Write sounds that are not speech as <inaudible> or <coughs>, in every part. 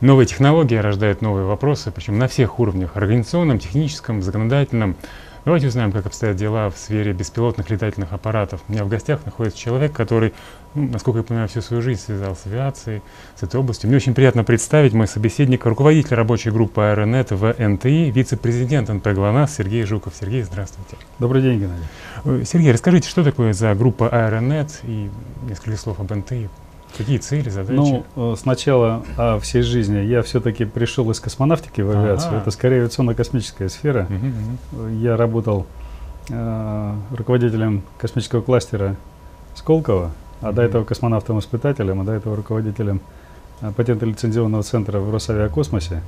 Новые технологии рождают новые вопросы, причем на всех уровнях, организационном, техническом, законодательном. Давайте узнаем, как обстоят дела в сфере беспилотных летательных аппаратов. У меня в гостях находится человек, который, ну, насколько я понимаю, всю свою жизнь связал с авиацией, с этой областью. Мне очень приятно представить мой собеседник, руководитель рабочей группы Аэронет в НТИ, вице-президент НП ГЛОНАСС Сергей Жуков. Сергей, здравствуйте. Добрый день, Геннадий. Э, Сергей, расскажите, что такое за группа Аэронет и несколько слов об НТИ. Какие цели, задачи? Ну, э, сначала о всей жизни. Я все-таки пришел из космонавтики в авиацию. Ага. Это скорее авиационно-космическая сфера. Угу, угу. Я работал э, руководителем космического кластера Сколково, а угу. до этого космонавтом-испытателем, а до этого руководителем э, патентно-лицензионного центра в Росавиакосмосе.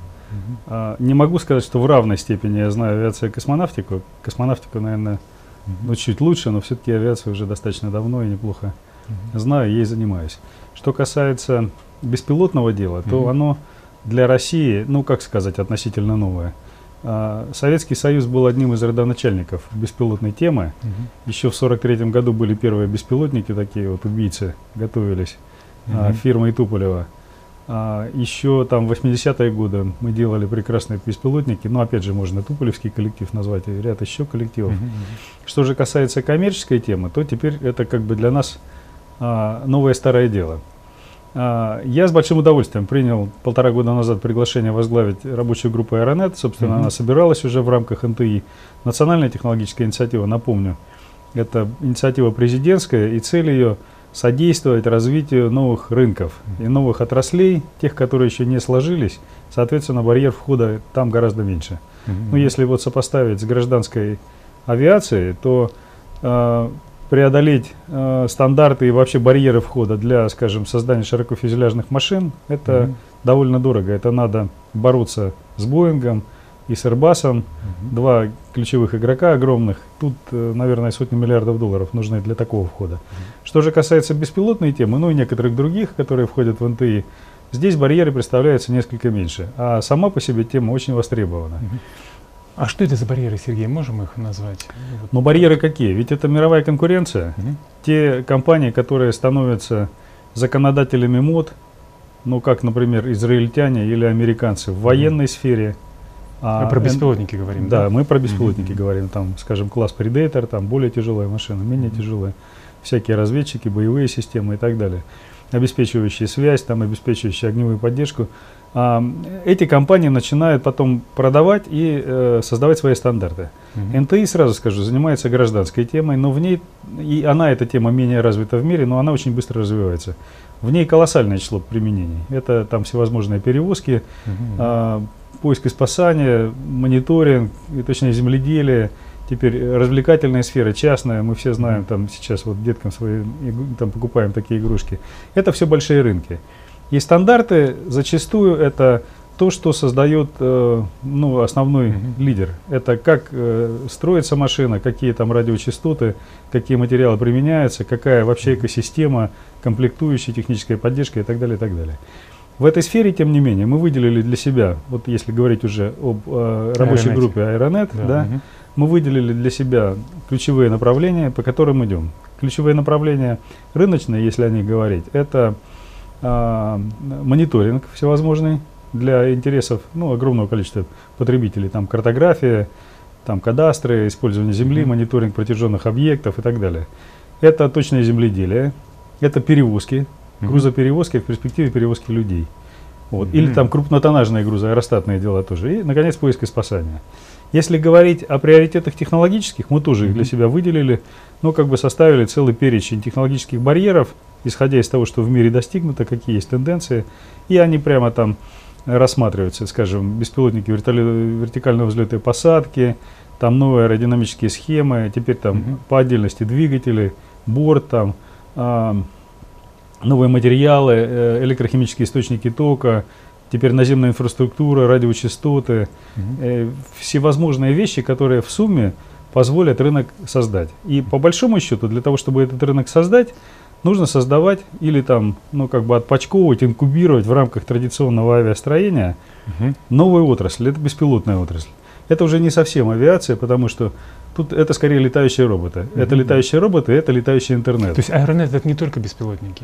Э, не могу сказать, что в равной степени я знаю авиацию и космонавтику. Космонавтику, наверное, угу. ну, чуть лучше, но все-таки авиацию уже достаточно давно и неплохо угу. знаю, ей занимаюсь. Что касается беспилотного дела, то mm-hmm. оно для России, ну как сказать, относительно новое. А, Советский Союз был одним из родоначальников беспилотной темы. Угу. Еще в 43 году были первые беспилотники, такие вот убийцы, готовились, угу. а, фирма Итуполева. А, еще там в 80-е годы мы делали прекрасные беспилотники, но опять же можно Туполевский коллектив назвать и ряд еще коллективов. Угу. Что же касается коммерческой темы, то теперь это как бы для нас новое старое дело. А, я с большим удовольствием принял полтора года назад приглашение возглавить рабочую группу Аэронет. Собственно, mm-hmm. она собиралась уже в рамках НТИ. Национальная технологическая инициатива, напомню, это инициатива президентская, и цель ее содействовать развитию новых рынков и новых отраслей, тех, которые еще не сложились. Соответственно, барьер входа там гораздо меньше. Mm-hmm. Ну, если вот сопоставить с гражданской авиацией, то э, преодолеть э, стандарты и вообще барьеры входа для, скажем, создания широкофюзеляжных машин, это mm-hmm. довольно дорого. Это надо бороться с Боингом и с Airbus. Mm-hmm. Два ключевых игрока огромных. Тут, э, наверное, сотни миллиардов долларов нужны для такого входа. Mm-hmm. Что же касается беспилотной темы, ну и некоторых других, которые входят в НТИ, здесь барьеры представляются несколько меньше. А сама по себе тема очень востребована. Mm-hmm. А что это за барьеры, Сергей? Можем их назвать? Ну, барьеры какие? Ведь это мировая конкуренция. Угу. Те компании, которые становятся законодателями мод, ну, как, например, израильтяне или американцы в военной угу. сфере. А, мы про беспилотники говорим, да? Да, мы про беспилотники угу. говорим. Там, скажем, класс Predator, там более тяжелая машина, менее угу. тяжелая. Всякие разведчики, боевые системы и так далее. Обеспечивающие связь, там, обеспечивающие огневую поддержку эти компании начинают потом продавать и э, создавать свои стандарты. Угу. НТИ, сразу скажу, занимается гражданской темой, но в ней, и она, эта тема менее развита в мире, но она очень быстро развивается. В ней колоссальное число применений. Это там всевозможные перевозки, угу. э, поиск и спасание, мониторинг, и, точнее земледелие, теперь развлекательная сфера, частная, мы все знаем, там сейчас вот деткам свои, там покупаем такие игрушки. Это все большие рынки. И стандарты зачастую это то, что создает э, ну, основной mm-hmm. лидер. Это как э, строится машина, какие там радиочастоты, какие материалы применяются, какая вообще экосистема, комплектующая, техническая поддержка и так далее, и так далее. В этой сфере, тем не менее, мы выделили для себя, вот если говорить уже об э, рабочей Aeronet. группе Aeronet, да, да, угу. Мы выделили для себя ключевые направления, по которым идем. Ключевые направления рыночные, если о них говорить, это а, мониторинг всевозможный для интересов ну, огромного количества потребителей. Там картография, там кадастры, использование земли, mm-hmm. мониторинг протяженных объектов и так далее. Это точное земледелие, это перевозки, mm-hmm. грузоперевозки, в перспективе перевозки людей. Вот. Mm-hmm. Или там крупнотоннажные грузы, аэростатные дела тоже. И, наконец, поиск и спасание. Если говорить о приоритетах технологических, мы тоже их для себя выделили, но как бы составили целый перечень технологических барьеров, исходя из того, что в мире достигнуто, какие есть тенденции, и они прямо там рассматриваются, скажем, беспилотники вертикального взлета и посадки, там новые аэродинамические схемы, теперь там угу. по отдельности двигатели, борт, там э, новые материалы, э, электрохимические источники тока, теперь наземная инфраструктура, радиочастоты, угу. э, всевозможные вещи, которые в сумме позволят рынок создать. И по большому счету, для того, чтобы этот рынок создать, нужно создавать или там, ну, как бы отпочковывать, инкубировать в рамках традиционного авиастроения угу. новую отрасль. Это беспилотная отрасль. Это уже не совсем авиация, потому что тут это скорее летающие роботы. Угу. Это летающие роботы, это летающий интернет. То есть Аэронет это не только беспилотники?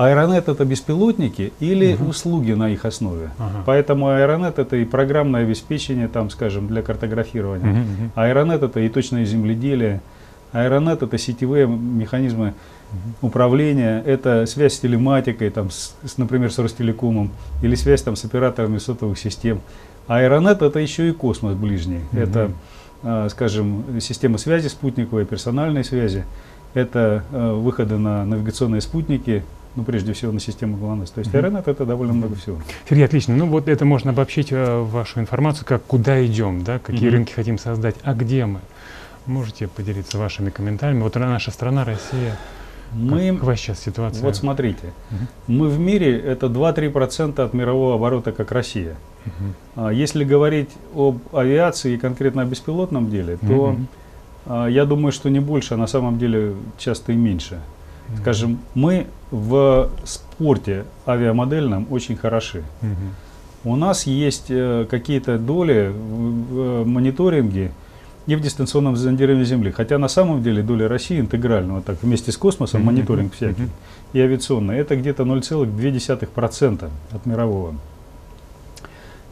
Аэронет это беспилотники или угу. услуги на их основе. Ага. Поэтому Аэронет это и программное обеспечение, там, скажем, для картографирования. Угу, угу. Аэронет это и точное земледелие. Аэронет это сетевые механизмы угу. управления, это связь с телематикой, там, с, с, например, с Ростелекомом, или связь там, с операторами сотовых систем. Аэронет это еще и космос ближний. Угу. Это, э, скажем, система связи спутниковой, персональной связи. Это э, выходы на навигационные спутники, ну, прежде всего, на систему ГЛОНАСС. То есть mm -hmm. это довольно много всего. Сергей, отлично. Ну, вот это можно обобщить э, вашу информацию, как куда идем, да, какие mm -hmm. рынки хотим создать, а где мы. Можете поделиться вашими комментариями. Вот наша страна, Россия, мы, как, ваша сейчас ситуация? Вот смотрите, угу. мы в мире это 2-3% от мирового оборота, как Россия. А, если говорить об авиации и конкретно о беспилотном деле, то а, я думаю, что не больше, а на самом деле часто и меньше. Скажем, мы в спорте авиамодельном очень хороши. У нас есть э, какие-то доли в, в мониторинге, и в дистанционном зондировании Земли. Хотя на самом деле доля России интегрального, так вместе с космосом, мониторинг всякий, и авиационный, это где-то 0,2% от мирового.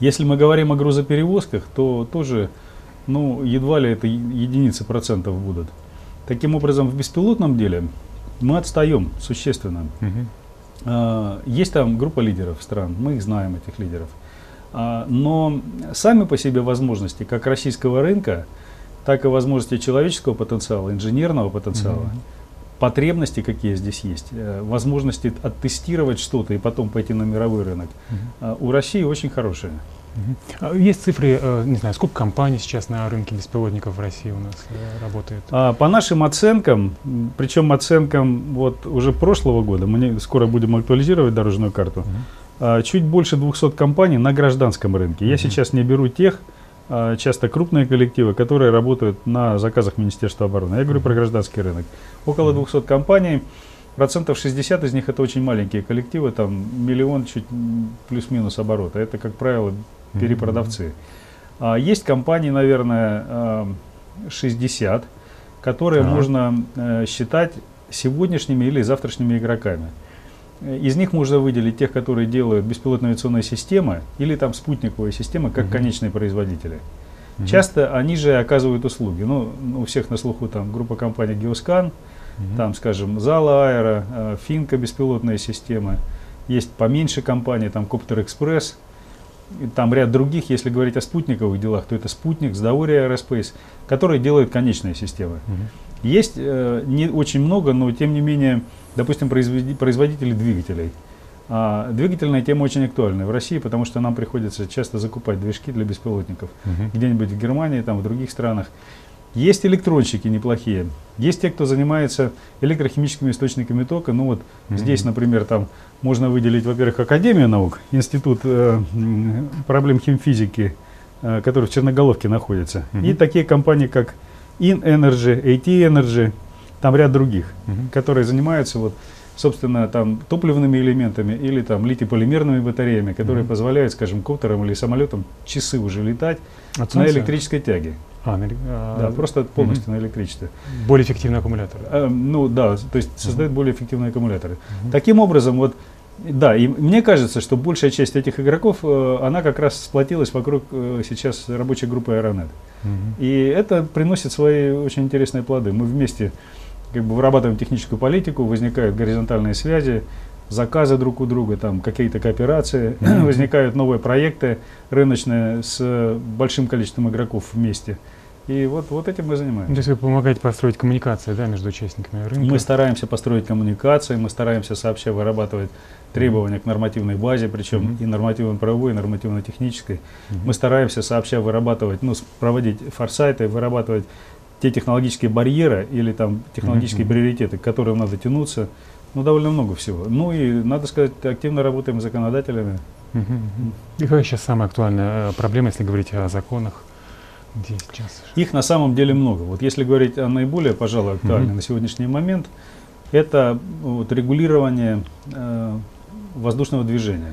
Если мы говорим о грузоперевозках, то тоже, ну, едва ли это единицы процентов будут. Таким образом, в беспилотном деле мы отстаем существенно. Uh-huh. Есть там группа лидеров стран, мы их знаем, этих лидеров. А, но сами по себе возможности, как российского рынка, так и возможности человеческого потенциала, инженерного потенциала, mm-hmm. потребности, какие здесь есть, э, возможности оттестировать что-то и потом пойти на мировой рынок, mm-hmm. у России очень хорошие. А есть цифры, э, не знаю, сколько компаний сейчас на рынке беспилотников в России у нас э, работает? А, по нашим оценкам, причем оценкам вот уже прошлого года, мы скоро будем актуализировать дорожную карту, uh-huh. чуть больше 200 компаний на гражданском рынке. Я сейчас не беру тех, часто крупные коллективы, которые работают на заказах Министерства обороны. Я говорю про гражданский рынок. Около 200 компаний, процентов 60 из них это очень маленькие коллективы, там миллион чуть плюс-минус оборота. Это, как правило, перепродавцы. А есть компании, наверное, 60, которые ага. можно э, считать сегодняшними или завтрашними игроками. Из них можно выделить тех, которые делают беспилотные авиационные системы или там спутниковые системы, как угу. конечные производители. Угу. Часто они же оказывают услуги. Ну, у всех на слуху там группа компаний Геоскан, угу. там, скажем, Зала Аэро, э, Финка беспилотные системы. Есть поменьше компании, там Коптер Экспресс, там ряд других, если говорить о спутниковых делах, то это спутник, Сдаурия Aerospace, которые делают конечные системы. Угу. Есть э, не очень много, но тем не менее допустим, производители двигателей. А, двигательная тема очень актуальна в России, потому что нам приходится часто закупать движки для беспилотников. Uh-huh. Где-нибудь в Германии, там, в других странах. Есть электронщики неплохие. Есть те, кто занимается электрохимическими источниками тока. Ну вот uh-huh. здесь, например, там можно выделить, во-первых, Академию наук, Институт э, проблем химфизики, э, который в Черноголовке находится. Uh-huh. И такие компании, как InEnergy, AT Energy, там ряд других, угу. которые занимаются вот, собственно, там топливными элементами или там литий-полимерными батареями, которые угу. позволяют, скажем, коптерам или самолетам часы уже летать От на электрической тяге. А, на, а, да, просто полностью угу. на электричестве. Более эффективные аккумуляторы. Э, ну да, то есть создают более эффективные аккумуляторы. Угу. Таким образом, вот да, и мне кажется, что большая часть этих игроков, э, она как раз сплотилась вокруг э, сейчас рабочей группы Aeronet. Угу. И это приносит свои очень интересные плоды. Мы вместе как бы вырабатываем техническую политику, возникают горизонтальные связи, заказы друг у друга, там какие-то кооперации, <clears throat> mm-hmm. возникают новые проекты рыночные с большим количеством игроков вместе. И вот, вот этим мы занимаемся. То есть вы помогаете построить коммуникации да, между участниками рынка? Мы стараемся построить коммуникации, мы стараемся сообща вырабатывать требования к нормативной базе, причем mm-hmm. и нормативно-правовой, и нормативно-технической. Mm-hmm. Мы стараемся сообща вырабатывать, ну, проводить форсайты, вырабатывать те технологические барьеры или там технологические mm-hmm. приоритеты, к которым надо тянуться, ну, довольно много всего. Ну и, надо сказать, активно работаем с законодателями. Mm-hmm. И какая сейчас самая актуальная э, проблема, если говорить о законах? Их на самом деле много. Вот если говорить о наиболее, пожалуй, актуальной mm-hmm. на сегодняшний момент, это вот, регулирование э, воздушного движения.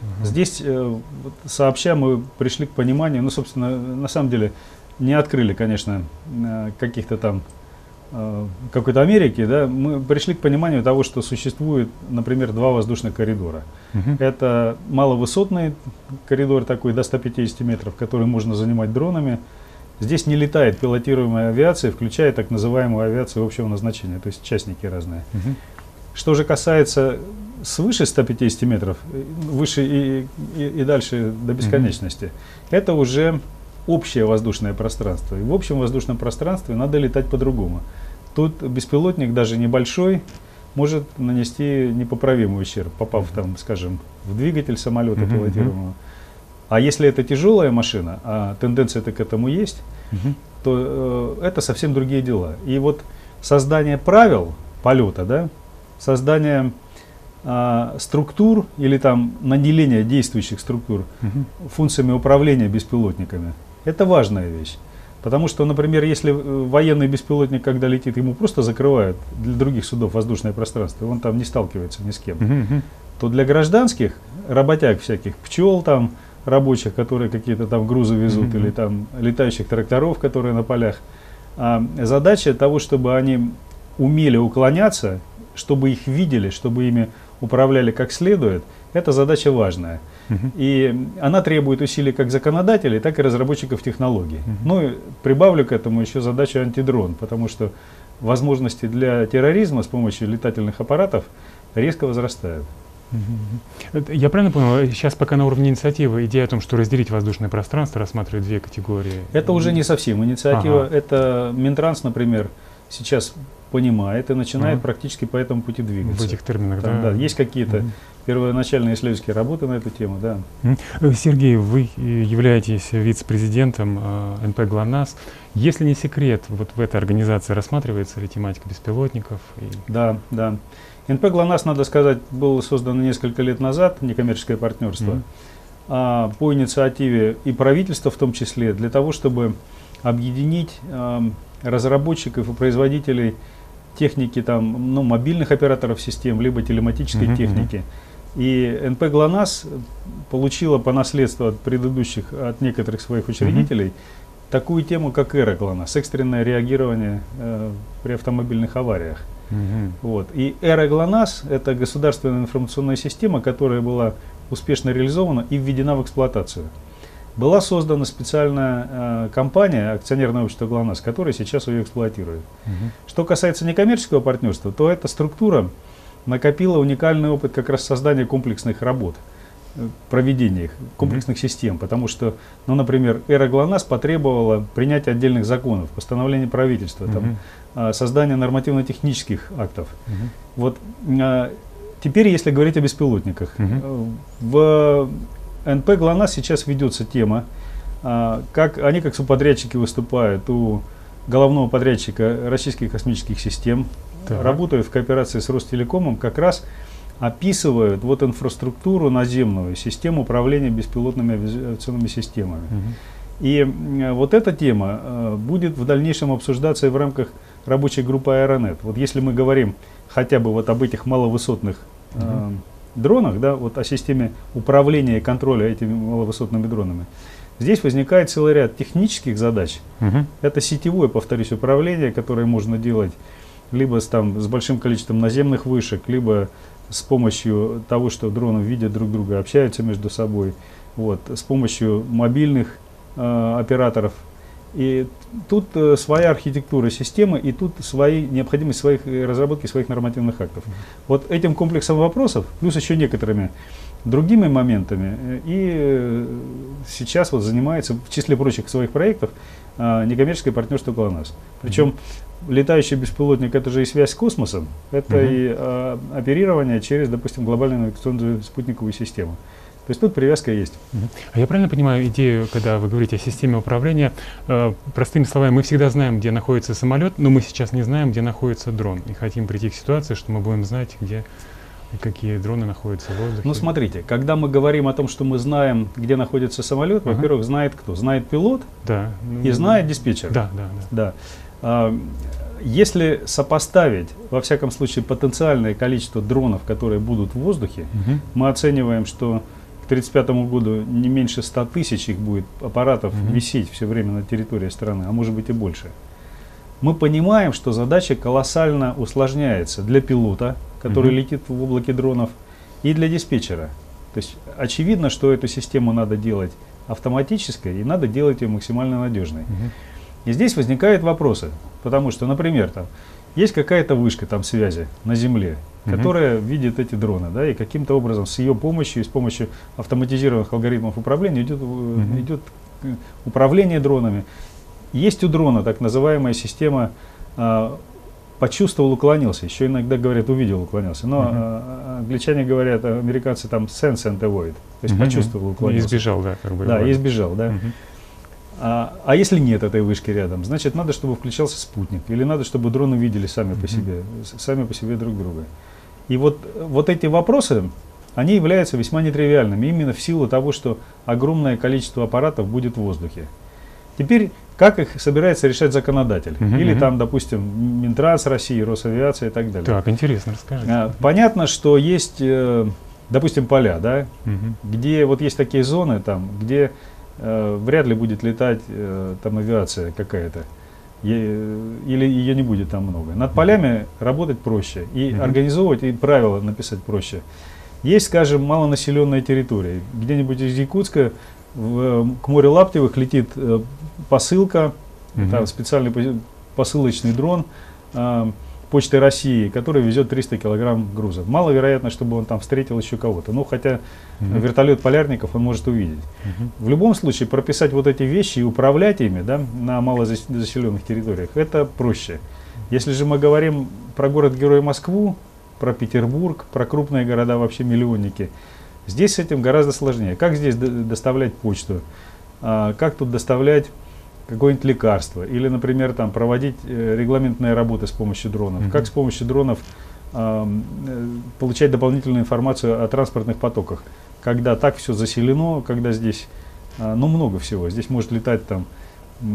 Uh-huh. Здесь э, вот, сообща мы пришли к пониманию, ну, собственно, на самом деле, не открыли, конечно, э, каких-то там какой-то Америки, да, мы пришли к пониманию того, что существует, например, два воздушных коридора. Мгм. Это маловысотный коридор такой до 150 метров, который можно занимать дронами. Здесь не летает пилотируемая авиация, включая так называемую авиацию общего назначения, то есть частники разные. Мгм. Что же касается свыше 150 метров, э, выше и, и, и дальше до бесконечности, это уже общее воздушное пространство. И в общем воздушном пространстве надо летать по-другому. Тут беспилотник, даже небольшой, может нанести непоправимый ущерб, попав там, скажем, в двигатель самолета Мгм, пилотируемого. А если это тяжелая машина, а тенденция-то к этому есть, Мгм. то э, это совсем другие дела. И вот создание правил полета, да, создание а, структур или там наделение действующих структур Мгм. функциями управления беспилотниками, это важная вещь. Потому что, например, если э, военный беспилотник, когда летит, ему просто закрывают для других судов воздушное пространство, и он там не сталкивается ни с кем. Мгм. то для гражданских работяг всяких, пчел там, рабочих, которые какие-то там грузы везут, Мгм. или там летающих тракторов, которые на полях, а, задача того, чтобы они умели уклоняться, чтобы их видели, чтобы ими управляли как следует, это задача важная. И она требует усилий как законодателей, так и разработчиков технологий. Ну и прибавлю к этому еще задачу антидрон, потому что возможности для терроризма с помощью летательных аппаратов резко возрастают. Я правильно понял, сейчас пока на уровне инициативы идея о том, что разделить воздушное пространство, рассматривать две категории. Это уже не совсем инициатива. Ага. Это Минтранс, например, сейчас понимает и начинает Ага. практически по этому пути двигаться. в этих терминах, Там, да? да, есть какие-то Мгм. первоначальные исследовательские работы на эту тему, да. Э, Сергей, вы э, являетесь вице-президентом э, НП ГЛОНАСС. Если не секрет, вот в этой организации рассматривается ли тематика беспилотников? И- Да, да. НП ГЛОНАСС, надо сказать, был создан несколько лет назад, некоммерческое партнерство, Мгм. а, по инициативе и правительства в том числе, для того, чтобы объединить ам, разработчиков и производителей техники, там, ну, мобильных операторов систем, либо телематической мгм. техники. И НП ГЛОНАСС получила по наследству от предыдущих, от некоторых своих учредителей, такую тему, как эра ГЛОНАСС, экстренное реагирование э, при автомобильных авариях. Мгм. Вот. И эра ГЛОНАСС – это государственная информационная система, которая была успешно реализована и введена в эксплуатацию. Была создана специальная э, компания, акционерное общество ГЛОНАСС, которая сейчас ее эксплуатирует. Мгм. Что касается некоммерческого партнерства, то эта структура накопила уникальный опыт как раз создания комплексных работ, э, проведения их, комплексных систем, потому что, ну, например, эра ГЛОНАСС потребовала принятия отдельных законов, постановления правительства, там, Мгм. а, создания нормативно-технических актов. Мгм. Вот а, теперь, если говорить о беспилотниках, э, в НП ГЛОНАСС сейчас ведется тема, а, как они как субподрядчики выступают у головного подрядчика российских космических систем, Так. работают в кооперации с Ростелекомом, как раз описывают вот инфраструктуру наземную, систему управления беспилотными авиационными системами. Мгм. И вот эта тема э, будет в дальнейшем обсуждаться и в рамках рабочей группы Аэронет. Вот если мы говорим хотя бы вот об этих маловысотных Мгм. Дронах, да, вот о системе управления и контроля этими маловысотными дронами, здесь возникает целый ряд технических задач. Мгм. Это сетевое, повторюсь, управление, которое можно делать либо с, там, с большим количеством наземных вышек, либо с помощью того, что дроны видят друг друга, общаются между собой, вот, с помощью мобильных э, операторов. И тут э, своя архитектура системы, и тут свои, необходимость своих э, разработки своих нормативных актов. Вот этим комплексом вопросов, плюс еще некоторыми другими моментами, э, и э, сейчас вот занимается, в числе прочих своих проектов, э, некоммерческое партнерство ГЛОНАСС. Причем летающий беспилотник это же и связь с космосом, это Мгм. и э, оперирование через, допустим, глобальную навигационную спутниковую систему. То есть тут привязка есть. А я правильно понимаю идею, когда вы говорите о системе управления? э, простыми словами, мы всегда знаем, где находится самолет, но мы сейчас не знаем, где находится дрон. И хотим прийти к ситуации, что мы будем знать, где какие дроны находятся в воздухе. Ну смотрите, когда мы говорим о том, что мы знаем, где находится самолет, Ага. во-первых, знает кто? Знает пилот да. и знает диспетчер. Да, да, да. Да. А, Если сопоставить, во всяком случае, потенциальное количество дронов, которые будут в воздухе, Мгм. мы оцениваем, что 1935 году не меньше 100 тысяч их будет аппаратов Мгм. висеть все время на территории страны, а может быть и больше. мы понимаем, что задача колоссально усложняется для пилота, который Мгм. летит в облаке дронов, и для диспетчера. То есть очевидно, что эту систему надо делать автоматической и надо делать ее максимально надежной. Мгм. И здесь возникают вопросы, потому что, например, там есть какая-то вышка там связи на Земле, Мгм. которая видит эти дроны, да, и каким-то образом с ее помощью, и с помощью автоматизированных алгоритмов управления идет, э, Мгм. идет э, управление дронами. Есть у дрона так называемая система а, почувствовал, уклонился. Еще иногда говорят, увидел, уклонился. Но а, англичане говорят, американцы там sense and avoid. То есть Мгм. почувствовал, уклонился. избежал, да, как бы. Да, и избежал, да. Мгм. А, а если нет этой вышки рядом, значит надо, чтобы включался спутник, или надо, чтобы дроны видели сами по Мгм. себе, сами по себе друг друга. И вот, вот эти вопросы, они являются весьма нетривиальными, именно в силу того, что огромное количество аппаратов будет в воздухе. Теперь, как их собирается решать законодатель? Мгм, Или мгм. там, допустим, Минтранс России, Росавиация и так далее. Так, интересно, расскажите. А, Понятно, что есть, э, допустим, поля, да, Мгм. где вот есть такие зоны там, где э, вряд ли будет летать э, там авиация какая-то. Или ее не будет там много. Над полями работать проще. И Мгм. организовывать, и правила написать проще. Есть, скажем, малонаселенные территории. Где-нибудь из Якутска в, э, к морю Лаптевых летит э, посылка, Мгм. там специальный посылочный дрон э, Почты России, который везет 300 килограмм груза. Маловероятно, чтобы он там встретил еще кого-то. Ну, хотя Мгм. вертолет полярников он может увидеть. Мгм. В любом случае, прописать вот эти вещи и управлять ими да, на малозаселенных территориях, это проще. Если же мы говорим про город-герой Москву, про Петербург, про крупные города, вообще миллионники, здесь с этим гораздо сложнее. Как здесь доставлять почту? А, как тут доставлять какое-нибудь лекарство? Или, например, там, проводить э, регламентные работы с помощью дронов? Мгм. Как с помощью дронов э, получать дополнительную информацию о транспортных потоках? Когда так все заселено, когда здесь, а, ну, много всего. Здесь может летать там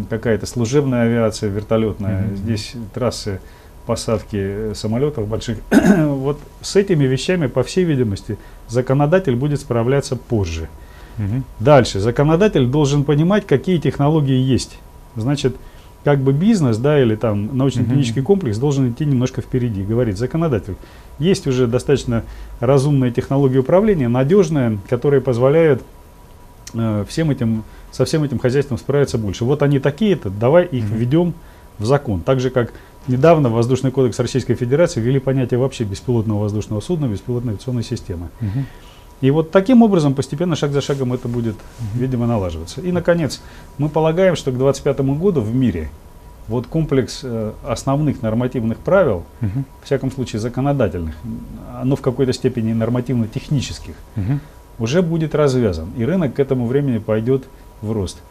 какая-то служебная авиация, вертолетная, Мгм. здесь трассы посадки э, самолетов больших. <coughs> вот с этими вещами, по всей видимости, законодатель будет справляться позже. Мгм. Дальше. Законодатель должен понимать, какие технологии есть. Значит, как бы бизнес, да, или там научно-технический Мгм. комплекс должен идти немножко впереди. Говорит законодатель. Есть уже достаточно разумные технологии управления, надежные, которые позволяют э, всем этим, со всем этим хозяйством справиться больше. Вот они такие-то, давай их Мгм. введем в закон. Так же, как недавно в Воздушный кодекс Российской Федерации ввели понятие вообще беспилотного воздушного судна, беспилотной авиационной системы. Мгм. И вот таким образом постепенно, шаг за шагом это будет, видимо, налаживаться. И, наконец, мы полагаем, что к 2025 году в мире вот комплекс э, основных нормативных правил, Мгм. в всяком случае законодательных, оно в какой-то степени нормативно-технических, Мгм. уже будет развязан. И рынок к этому времени пойдет в рост.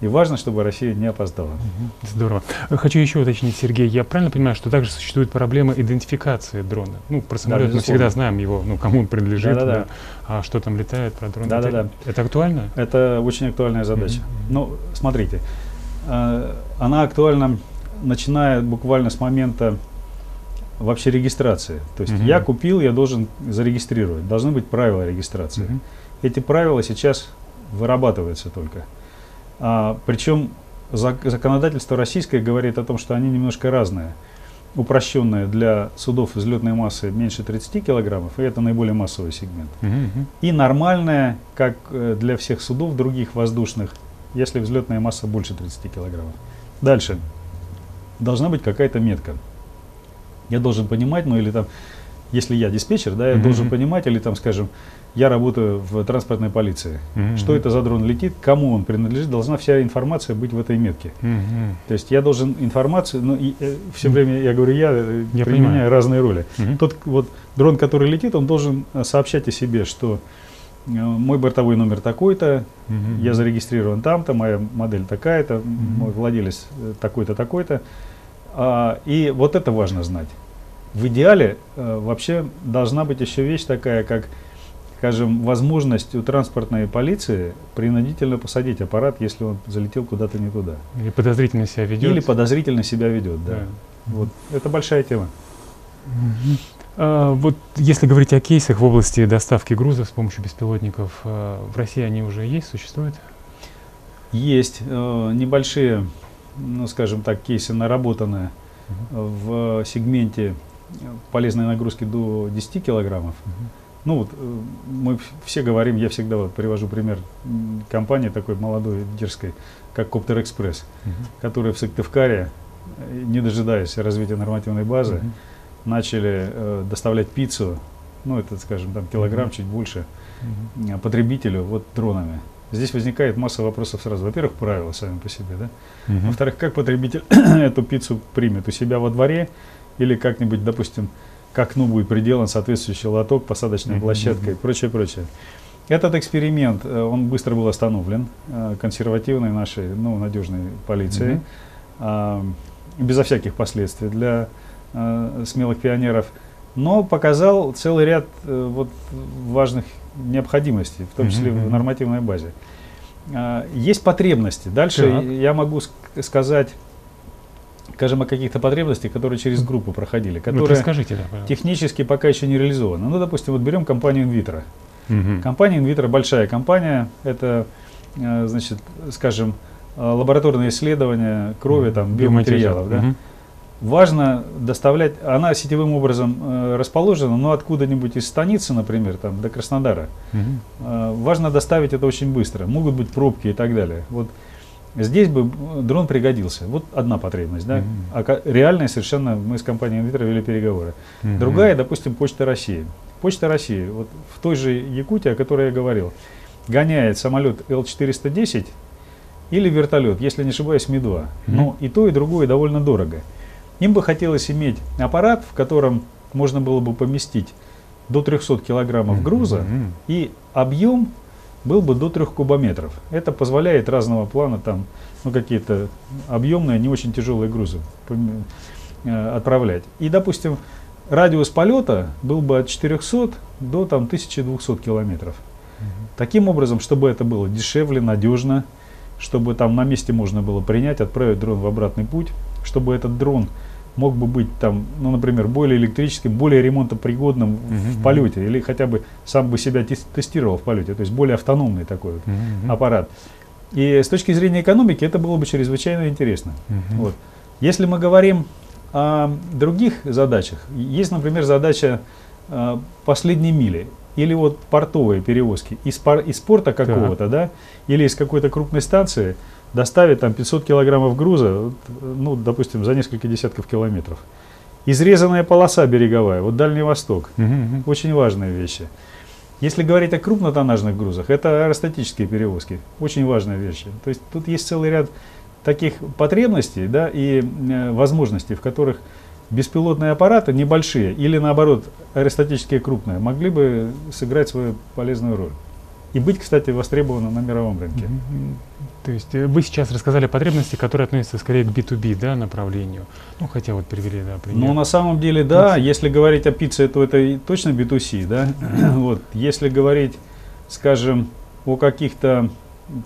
И важно, чтобы Россия не опоздала. Здорово. Хочу еще уточнить, Сергей, я правильно понимаю, что также существует проблема идентификации дрона? Ну, про самолет мы безусловно. всегда знаем его, ну, кому он принадлежит, Да-да-да. да. а что там летает, про дрон. Да-да-да. Это, это актуально? Это очень актуальная задача. Мгм. Ну, смотрите, э, она актуальна, начиная буквально с момента вообще регистрации. То есть Мгм. я купил, я должен зарегистрировать. Должны быть правила регистрации. Мгм. Эти правила сейчас вырабатываются только. А, причем зак- законодательство российское говорит о том, что они немножко разные. Упрощенное для судов взлетной массы меньше 30 килограммов, и это наиболее массовый сегмент. Мгм. И нормальная, как э, для всех судов других воздушных, если взлетная масса больше 30 килограммов. Дальше. Должна быть какая-то метка. Я должен понимать, ну или там, если я диспетчер, да, я Мгм. должен понимать, или там, скажем, я работаю в транспортной полиции. Мгм. Что это за дрон летит, кому он принадлежит, должна вся информация быть в этой метке. Мгм. То есть я должен информацию, ну и все время я говорю, я, э, Я применяю понимаю. разные роли. Мгм. Тот вот дрон, который летит, он должен э, сообщать о себе, что э, мой бортовой номер такой-то, Мгм. я зарегистрирован там-то, моя модель такая-то, Мгм. мой владелец э, такой-то, такой-то. А, и вот это важно знать. В идеале э, вообще должна быть еще вещь такая, как, скажем, возможность у транспортной полиции принудительно посадить аппарат, если он залетел куда-то не туда. Или подозрительно себя ведет. Или подозрительно себя ведет, да. Да. Вот. Это большая тема. А, вот если говорить о кейсах в области доставки грузов с помощью беспилотников, а, в России они уже есть, существуют? Есть э, небольшие ну, скажем так, кейсы наработанные в сегменте полезной нагрузки до 10 килограммов. Ну вот э, мы все говорим, я всегда вот привожу пример компании такой молодой, дерзкой, как Коптер Экспресс, которая в Сыктывкаре, э, не дожидаясь развития нормативной базы, начали э, доставлять пиццу, ну это, скажем, там килограмм, чуть больше, э, потребителю вот дронами. Здесь возникает масса вопросов сразу. Во-первых, правила сами по себе, да? Мгм. Во-вторых, как потребитель <clears throat> эту пиццу примет у себя во дворе или как-нибудь, допустим, к окну будет приделан соответствующий лоток, посадочная площадка и прочее, прочее. Этот эксперимент, э, он быстро был остановлен э, консервативной нашей, ну, надежной полицией, Мгм. а, безо всяких последствий для э, смелых пионеров, но показал целый ряд вот важных необходимостей, в том числе в мгм. нормативной базе. А, Есть потребности. Дальше Так. я могу ск- сказать, скажем, о каких-то потребностях, которые через группу проходили, Вот которые расскажите, да, пожалуйста. технически пока еще не реализованы. Ну, допустим, вот берем компанию Invitro. Мгм. Компания Invitro большая компания, это, э, значит, скажем, э, лабораторные исследования крови, там, биоматериалов. Да? Мгм. Важно доставлять, она сетевым образом э, расположена, но откуда-нибудь из станицы, например, там, до Краснодара. Мгм. Э, важно доставить это очень быстро. Могут быть пробки и так далее. Вот здесь бы дрон пригодился. Вот одна потребность. Да? Мгм. А реальная совершенно, мы с компанией Invitro вели переговоры. Мгм. Другая, допустим, Почта России. Почта России, вот в той же Якутии, о которой я говорил, гоняет самолет Л-410 или вертолет, если не ошибаюсь, Ми-2. Мгм. Но и то, и другое довольно дорого. Им бы хотелось иметь аппарат, в котором можно было бы поместить до 300 килограммов груза, Мгм. и объем был бы до 3 кубометров. Это позволяет разного плана там, ну, какие-то объемные, не очень тяжелые грузы э, отправлять. И, допустим, радиус полета был бы от 400 до там, 1200 километров. Таким образом, чтобы это было дешевле, надежно, чтобы там на месте можно было принять, отправить дрон в обратный путь, чтобы этот дрон мог бы быть там, ну, например, более электрическим, более ремонтопригодным Мгм, в полете, или хотя бы сам бы себя тес- тестировал в полете, то есть более автономный такой вот Мгм. аппарат. И с точки зрения экономики это было бы чрезвычайно интересно. Мгм. Вот. Если мы говорим о других задачах, есть, например, задача э, последней мили или вот портовые перевозки из, пор- из порта какого-то, да, или из какой-то крупной станции доставить там 500 килограммов груза, ну, допустим, за несколько десятков километров. Изрезанная полоса береговая, вот Дальний Восток, мгм. очень важные вещи. Если говорить о крупнотоннажных грузах, это аэростатические перевозки, очень важные вещи. То есть тут есть целый ряд таких потребностей да, и э, возможностей, в которых беспилотные аппараты небольшие или наоборот аэростатические крупные могли бы сыграть свою полезную роль. И быть, кстати, востребованным на мировом рынке. То есть э, вы сейчас рассказали потребности, которые относятся скорее к B2B да, направлению. Ну, хотя вот привели, да, пример. Ну, на самом деле, да, если говорить о пицце, то это точно B2C, да. <clears throat> вот. Если говорить, скажем, о каких-то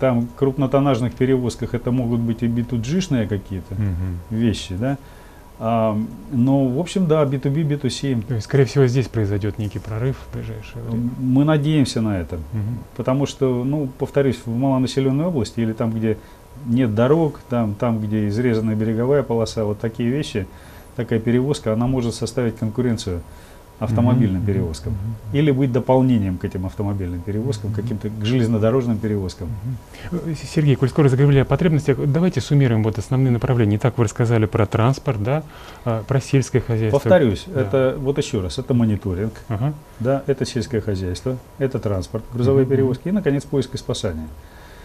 там крупнотоннажных перевозках, это могут быть и B2G-шные какие-то Мгм. вещи, да. Но, в общем, да, B2B, B2C. То есть, скорее всего, здесь произойдет некий прорыв в ближайшее время. Мы надеемся на это. Мгм. Потому что, ну, повторюсь, в малонаселенной области или там, где нет дорог, там, там, где изрезанная береговая полоса, вот такие вещи, такая перевозка, она может составить конкуренцию автомобильным Мгм, перевозкам. мгм, Или быть дополнением к этим автомобильным перевозкам, Мгм. каким-то к железнодорожным перевозкам. Э, Сергей, коль скоро заговорили о потребностях, давайте суммируем вот основные направления. Итак, вы рассказали про транспорт, да, а, про сельское хозяйство. Повторюсь, Да. это вот еще раз, это мониторинг, Ага. да, это сельское хозяйство, это транспорт, грузовые Мгм, перевозки и, наконец, поиск и спасание.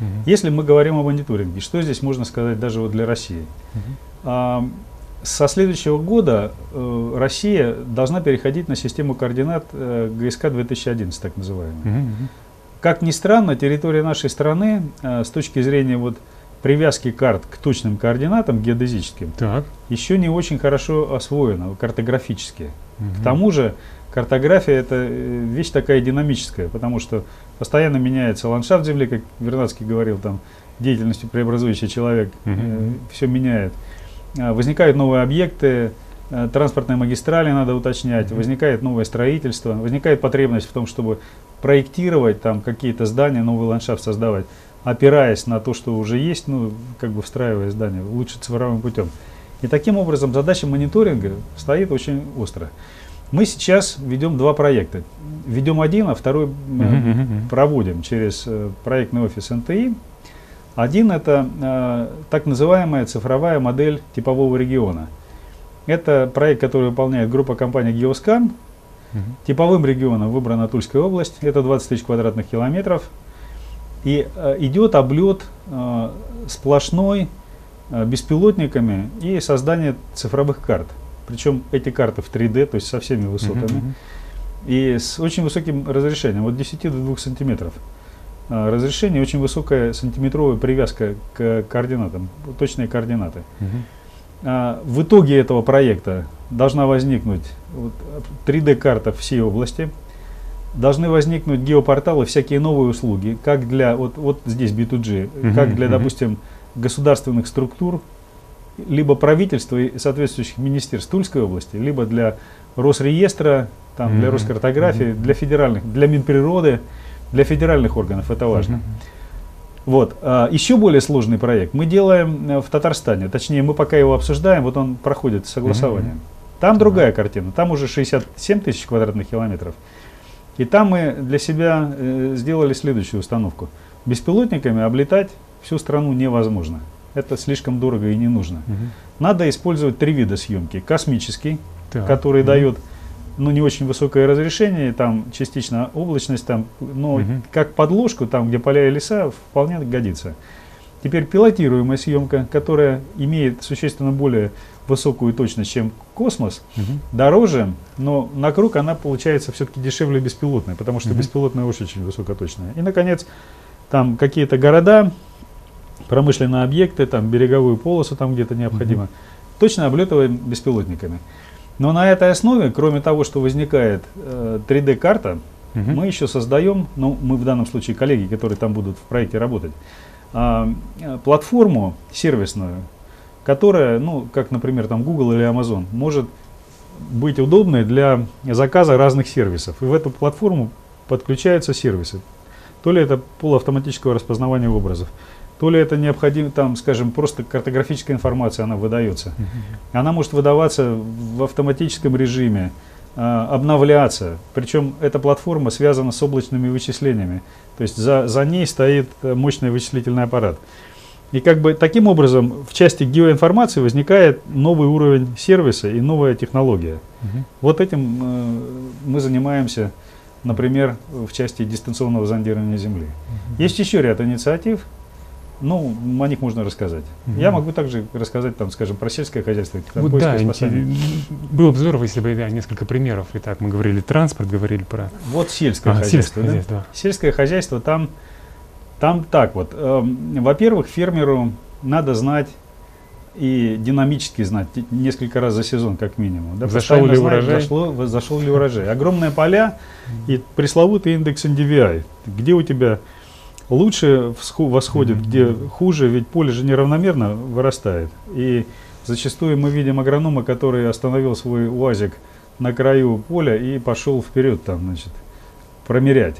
Мгм. Если мы говорим о мониторинге, что здесь можно сказать даже вот для России? Мгм. А, Со следующего года э, Россия должна переходить на систему координат э, ГСК 2011, так называемую. Мгм. Как ни странно, территория нашей страны э, с точки зрения вот привязки карт к точным координатам геодезическим Так. еще не очень хорошо освоена картографически. К Мгм. тому же картография это э, вещь такая динамическая, потому что постоянно меняется ландшафт Земли, как Вернадский говорил, там деятельностью преобразующий человек Мгм. все меняет. А, Возникают новые объекты, э, транспортные магистрали надо уточнять, Мгм. возникает новое строительство, возникает потребность в том, чтобы проектировать там какие-то здания, новый ландшафт создавать. опираясь на то, что уже есть, ну, как бы встраивая здание лучше цифровым путем. И таким образом задача мониторинга стоит очень остро. Мы сейчас ведем два проекта. Ведем один, а второй э, проводим через э, проектный офис НТИ. Один это э, так называемая цифровая модель типового региона. Это проект, который выполняет группа компаний Geoscan. Типовым регионом выбрана Тульская область, это 20 тысяч квадратных километров. И э, идет облет э, сплошной э, беспилотниками и создание цифровых карт. Причем эти карты в 3D, то есть со всеми высотами. Uh-huh. И с очень высоким разрешением, от 10 до 2 сантиметров. Разрешение, очень высокая сантиметровая привязка к координатам, точные координаты. Uh-huh. В итоге этого проекта должна возникнуть вот, 3D-карта всей области, должны возникнуть геопорталы, всякие новые услуги, как для, вот, вот здесь B2G, uh-huh, как для, uh-huh. допустим, государственных структур, либо правительства и соответствующих министерств Тульской области, либо для Росреестра, там, uh-huh, для Роскартографии, uh-huh. для федеральных, для Минприроды, для федеральных органов, это важно. Вот. А, еще более сложный проект мы делаем э, в Татарстане, точнее мы пока его обсуждаем, вот он проходит согласование. Там другая картина, там уже 67 тысяч квадратных километров. И там мы для себя э, сделали следующую установку. Bеспилотниками облетать всю страну невозможно. Это слишком дорого и не нужно. Надо использовать три вида съемки. Космический, так. который дает ну, не очень высокое разрешение, там частично облачность, там, но угу. как подложку, там, где поля и леса, вполне годится. Теперь пилотируемая съемка, которая имеет существенно более высокую точность, чем космос, угу. дороже, но на круг она получается все-таки дешевле беспилотная, потому что угу. беспилотная очень, очень высокоточная. И, наконец, там какие-то города, промышленные объекты, там береговую полосу там где-то необходимо, угу. точно облетываем беспилотниками. Но на этой основе, кроме того, что возникает э, 3D-карта, угу. мы еще создаем, ну, мы в данном случае коллеги, которые там будут в проекте работать, а, э, платформу сервисную, которая, ну, как, например, там Google или Amazon, может быть удобной для заказа разных сервисов. И в эту платформу подключаются сервисы. То ли это полуавтоматического распознавания образов, то ли это необходимо, там, скажем, просто картографическая информация, она выдается. Она может выдаваться в автоматическом режиме, э, обновляться. Причем эта платформа связана с облачными вычислениями. То есть за, за ней стоит э, мощный вычислительный аппарат. И как бы таким образом в части геоинформации возникает новый уровень сервиса и новая технология. Угу. Вот этим э, мы занимаемся, например, в части дистанционного зондирования Земли. Угу. Есть еще ряд инициатив, ну, о них можно рассказать. Угу. Я могу также рассказать, там, скажем, про сельское хозяйство. Вот да, было бы здорово, если бы да, несколько примеров. Итак, мы говорили транспорт, говорили про... Вот сельское а, хозяйство. Сельское да? хозяйство. Сельское хозяйство, там там так вот, э, во-первых, фермеру надо знать и динамически знать несколько раз за сезон как минимум. Да, зашел ли знать, урожай? Зашло, зашел ли урожай. Огромные поля и пресловутый индекс NDVI, где у тебя лучше восходит, где хуже, ведь поле же неравномерно вырастает. И зачастую мы видим агронома, который остановил свой УАЗик на краю поля и пошел вперед там, значит, промерять.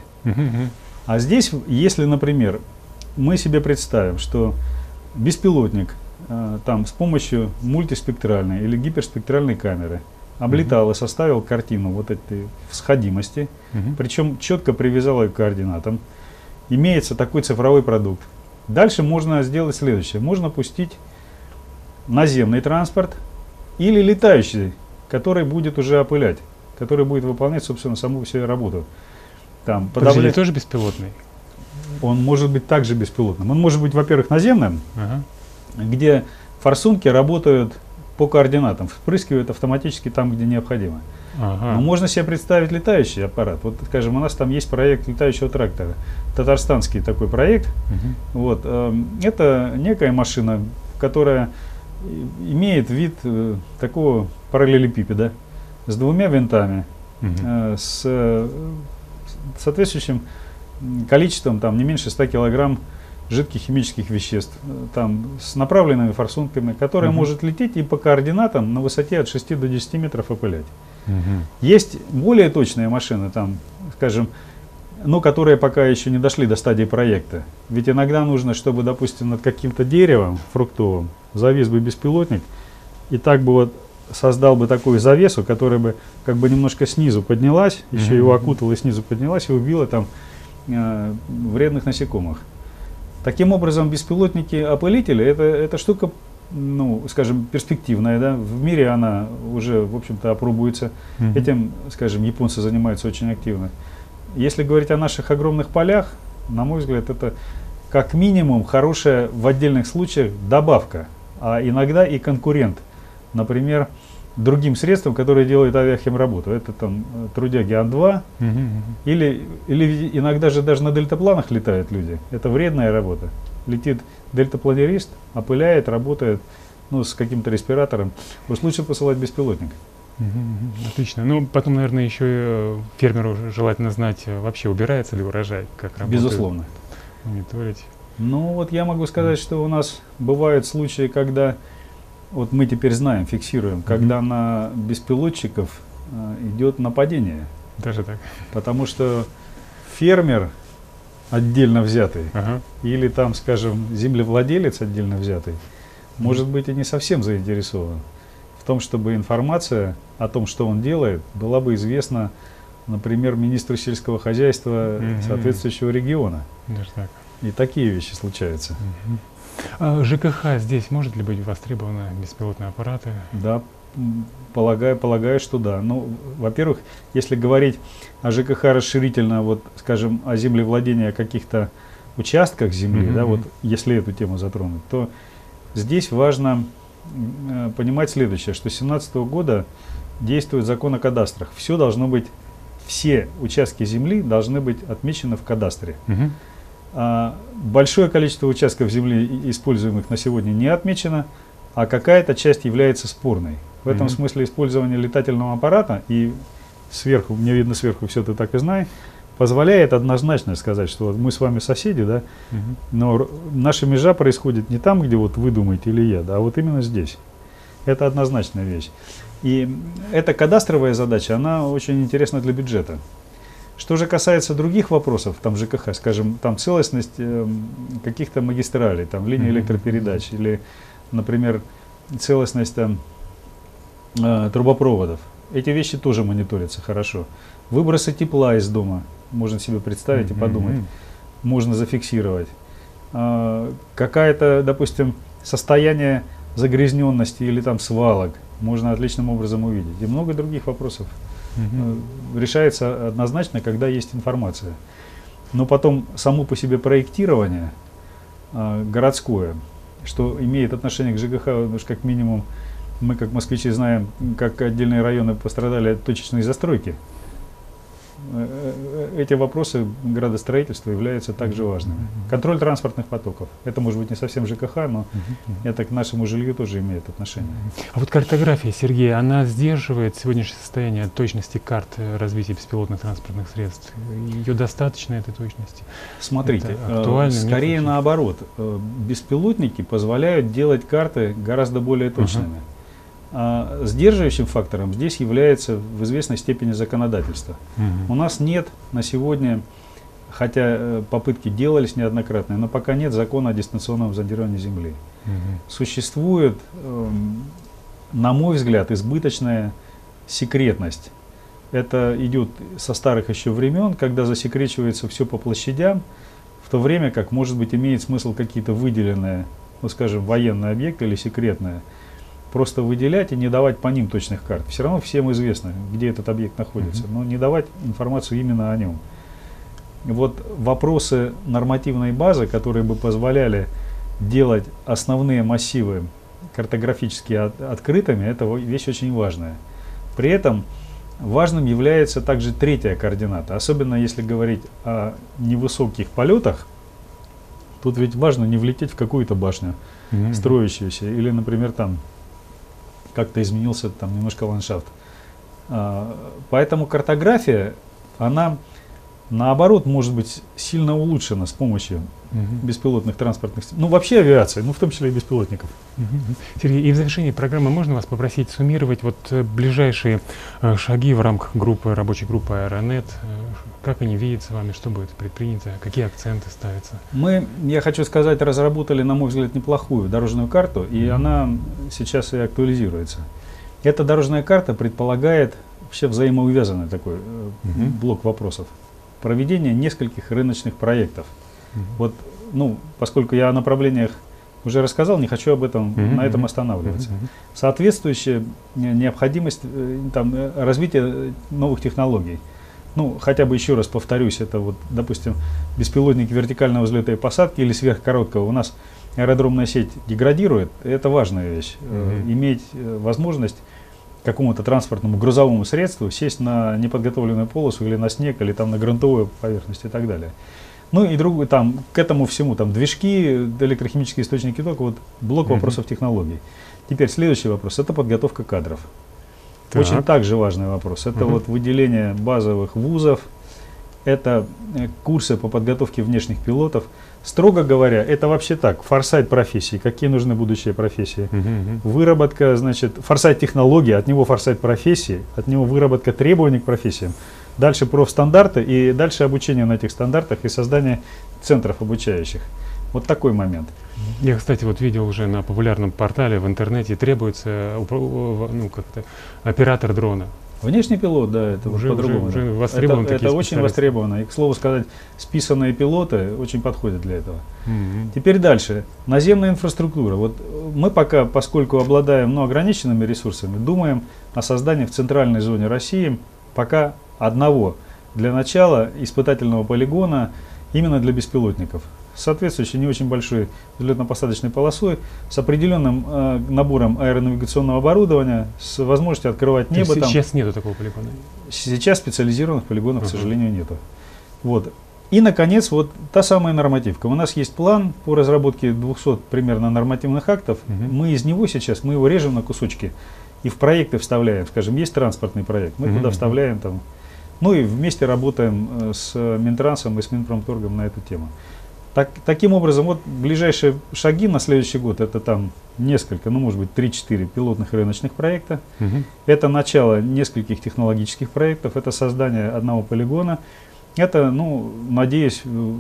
А здесь, если, например, мы себе представим, что беспилотник э, там с помощью мультиспектральной или гиперспектральной камеры облетал uh-huh. и составил картину вот этой всходимости, uh-huh. причем четко привязал ее к координатам, имеется такой цифровой продукт. Дальше можно сделать следующее. Можно пустить наземный транспорт или летающий, который будет уже опылять, который будет выполнять, собственно, саму всю работу. Там, подавля... тоже беспилотный? Он может быть также беспилотным. Он может быть, во-первых, наземным, ага. где форсунки работают по координатам, впрыскивают автоматически там, где необходимо. Ага. Но можно себе представить летающий аппарат. Вот, скажем, у нас там есть проект летающего трактора, татарстанский такой проект. Угу. Вот, э, это некая машина, которая имеет вид э, такого параллелепипеда с двумя винтами, угу. э, с соответствующим количеством, там, не меньше 100 килограмм жидких химических веществ, э, там, с направленными форсунками, которая угу. может лететь и по координатам на высоте от 6 до 10 метров опылять. Угу. Есть более точные машины, там, скажем, но которые пока еще не дошли до стадии проекта. Ведь иногда нужно, чтобы, допустим, над каким-то деревом фруктовым завис бы беспилотник, и так бы вот создал бы такую завесу, которая бы как бы немножко снизу поднялась, еще его окутала и снизу поднялась и убила там э, вредных насекомых. Таким образом, беспилотники-опылители это, это штука, ну, скажем, перспективная, да, в мире она уже, в общем-то, опробуется. Mm-hmm. Этим, скажем, японцы занимаются очень активно. Если говорить о наших огромных полях, на мой взгляд, это как минимум хорошая в отдельных случаях добавка, а иногда и конкурент. Например, другим средством, которое делает авиахимработу. Это там э, трудяги Ан-2, угу, или, или иногда же даже на дельтапланах летают люди. Это вредная работа. Летит дельтапланерист, опыляет, работает ну, с каким-то респиратором. Уж лучше посылать беспилотник. Отлично. Ну, потом, наверное, еще э, фермеру желательно знать, э, вообще убирается ли урожай, как работает. Безусловно. Мониторить. Ну, вот я могу сказать, что у нас бывают случаи, когда вот мы теперь знаем, фиксируем, когда на беспилотчиков э, идет нападение. Даже так. Потому что фермер отдельно взятый, ага. или там, скажем, землевладелец отдельно взятый, может быть и не совсем заинтересован том, чтобы информация о том, что он делает, была бы известна, например, министру сельского хозяйства угу. соответствующего региона. Даже так. И такие вещи случаются. Угу. А ЖКХ здесь может ли быть востребованы беспилотные аппараты? Да, полагаю, полагаю, что да. Ну, во-первых, если говорить о ЖКХ расширительно, вот, скажем, о землевладении, о каких-то участках земли, mm-hmm. да, вот, если эту тему затронуть, то здесь важно Э, понимать следующее, что с 2017 года действует закон о кадастрах. Все должно быть, все участки земли должны быть отмечены в кадастре. Угу. А, большое количество участков земли, используемых на сегодня, не отмечено, а какая-то часть является спорной. В этом угу. смысле использование летательного аппарата и сверху, мне видно сверху, все ты так и знаешь, позволяет однозначно сказать, что мы с вами соседи, да, угу. но наша межа происходит не там, где вот вы думаете или я, да, а вот именно здесь. Это однозначная вещь. И эта кадастровая задача, она очень интересна для бюджета. Что же касается других вопросов, там ЖКХ, скажем, там целостность э, каких-то магистралей, там линии электропередач или, например, целостность там, э, трубопроводов, эти вещи тоже мониторятся хорошо. Выбросы тепла из дома, можно себе представить mm-hmm. и подумать, можно зафиксировать. А, какая-то, допустим, состояние загрязненности или там свалок можно отличным образом увидеть. И много других вопросов mm-hmm. решается однозначно, когда есть информация. Но потом само по себе проектирование а, городское, что имеет отношение к ЖКХ, уж как минимум мы, как москвичи, знаем, как отдельные районы пострадали от точечной застройки. Э, э, эти вопросы градостроительства являются также важными. Контроль транспортных потоков. Это может быть не совсем ЖКХ, но это к нашему жилью тоже имеет отношение. А вот картография, Сергей, она сдерживает сегодняшнее состояние точности карт развития беспилотных транспортных средств? Ее достаточно этой точности? Смотрите, актуально, скорее нет, наоборот. Э, беспилотники позволяют делать карты гораздо более точными. А сдерживающим фактором здесь является в известной степени законодательство. Угу. У нас нет на сегодня, хотя э, попытки делались неоднократно, но пока нет закона о дистанционном зондировании Земли. Угу. Существует, э, на мой взгляд, избыточная секретность. Это идет со старых еще времен, когда засекречивается все по площадям, в то время как, может быть, имеет смысл какие-то выделенные, ну, скажем, военные объекты или секретные просто выделять и не давать по ним точных карт. Все равно всем известно, где этот объект находится, но не давать информацию именно о нем. Вот вопросы нормативной базы, которые бы позволяли делать основные массивы картографически от, открытыми, это вещь очень важная. При этом важным является также третья координата, особенно если говорить о невысоких полетах. Тут ведь важно не влететь в какую-то башню mm-hmm. строящуюся или, например, там как-то изменился там немножко ландшафт. А, поэтому картография, она наоборот может быть сильно улучшена с помощью угу. беспилотных транспортных. Ну вообще авиации, ну в том числе и беспилотников. Угу. Сергей, и в завершении программы можно вас попросить суммировать вот э, ближайшие э, шаги в рамках группы, рабочей группы Аэронет? Э, как они видятся вами, что будет предпринято, какие акценты ставятся? Мы, я хочу сказать, разработали, на мой взгляд, неплохую дорожную карту, и mm-hmm. она сейчас и актуализируется. Эта дорожная карта предполагает вообще взаимоувязанный такой mm-hmm. блок вопросов. Проведение нескольких рыночных проектов. Mm-hmm. Вот, ну, поскольку я о направлениях уже рассказал, не хочу об этом, mm-hmm. на этом останавливаться. Mm-hmm. Соответствующая необходимость э, там, э, развития новых технологий. Ну, хотя бы еще раз повторюсь, это вот, допустим, беспилотники вертикального взлета и посадки или сверхкороткого. У нас аэродромная сеть деградирует, это важная вещь. Mm-hmm. Иметь возможность какому-то транспортному грузовому средству сесть на неподготовленную полосу или на снег, или там на грунтовую поверхность и так далее. Ну и другой там к этому всему там движки, электрохимические источники тока, вот блок вопросов mm-hmm. технологий. Теперь следующий вопрос это подготовка кадров. Так. Очень также важный вопрос. Это mm-hmm. вот выделение базовых вузов, это э, курсы по подготовке внешних пилотов. Строго говоря, это вообще так, форсайт профессии, какие нужны будущие профессии. Uh-huh. Выработка, значит, форсайт технологии, от него форсайт профессии, от него выработка требований к профессиям. Дальше профстандарты и дальше обучение на этих стандартах и создание центров обучающих. Вот такой момент. Я, кстати, вот видел уже на популярном портале в интернете требуется ну, как-то оператор дрона. Внешний пилот, да, это уже, по-другому. Уже, уже востребован это, это очень востребовано. И, к слову сказать, списанные пилоты очень подходят для этого. Mm-hmm. Теперь дальше. Наземная инфраструктура. Вот мы пока, поскольку обладаем ну, ограниченными ресурсами, думаем о создании в центральной зоне России пока одного для начала испытательного полигона именно для беспилотников соответствующей не очень большой взлетно-посадочной полосой, с определенным э, набором аэронавигационного оборудования, с возможностью открывать небо. То сейчас нету такого полигона? Сейчас специализированных полигонов, uh-huh. к сожалению, нету. Вот. И, наконец, вот та самая нормативка. У нас есть план по разработке 200 примерно нормативных актов. Uh-huh. Мы из него сейчас, мы его режем на кусочки и в проекты вставляем. Скажем, есть транспортный проект, мы uh-huh. туда вставляем там. Ну и вместе работаем э, с Минтрансом и с Минпромторгом на эту тему. Так, таким образом, вот ближайшие шаги на следующий год, это там несколько, ну может быть 3-4 пилотных рыночных проекта. Угу. Это начало нескольких технологических проектов, это создание одного полигона. Это, ну, надеюсь, э,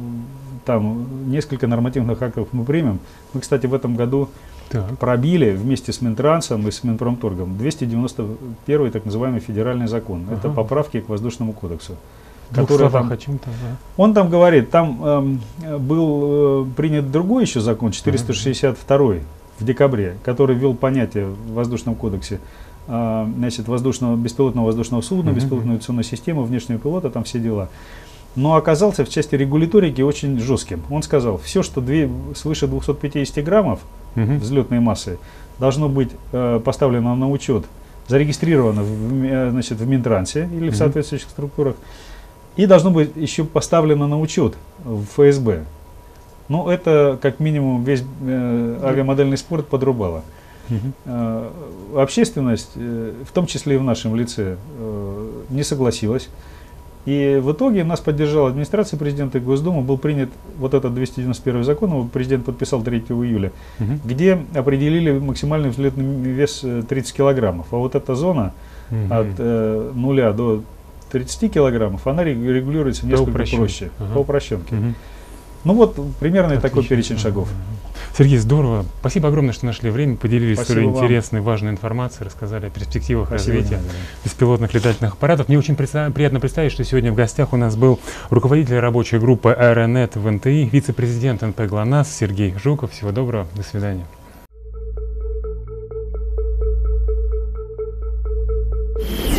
там несколько нормативных актов мы примем. Мы, кстати, в этом году так. пробили вместе с Минтрансом и с Минпромторгом 291 так называемый федеральный закон. Ага. Это поправки к воздушному кодексу который там, о чем-то, да. Он там говорит, там э, был э, принят другой еще закон, 462 uh-huh. в декабре, который ввел понятие в воздушном кодексе э, значит, воздушного, беспилотного воздушного судна, uh-huh. беспилотной авиационной системы, внешнего пилота, там все дела. Но оказался в части регуляторики очень жестким. Он сказал, все, что две, свыше 250 граммов uh-huh. взлетной массы, должно быть э, поставлено на учет, зарегистрировано в, э, значит, в Минтрансе или в соответствующих структурах. И должно быть еще поставлено на учет в ФСБ. Ну, это как минимум весь э, авиамодельный спорт подрубало. Э, общественность, э, в том числе и в нашем лице, э, не согласилась. И в итоге нас поддержала администрация президента и Госдума, был принят вот этот 291 закон, его президент подписал 3 июля, угу. где определили максимальный взлетный вес 30 э, килограммов. А вот эта зона угу. от э, нуля до 30 килограммов, она регулируется по несколько упрощен. проще, ага. по упрощенке. Угу. Ну вот примерно Отлично. такой перечень шагов. Сергей, здорово. Спасибо огромное, что нашли время, поделились Спасибо столь интересной, важной информацией, рассказали о перспективах Спасибо развития вам, беспилотных летательных аппаратов. Мне очень приятно представить, что сегодня в гостях у нас был руководитель рабочей группы «Аэронет» в НТИ, вице-президент НП «ГЛОНАСС» Сергей Жуков. Всего доброго, до свидания. Yeah.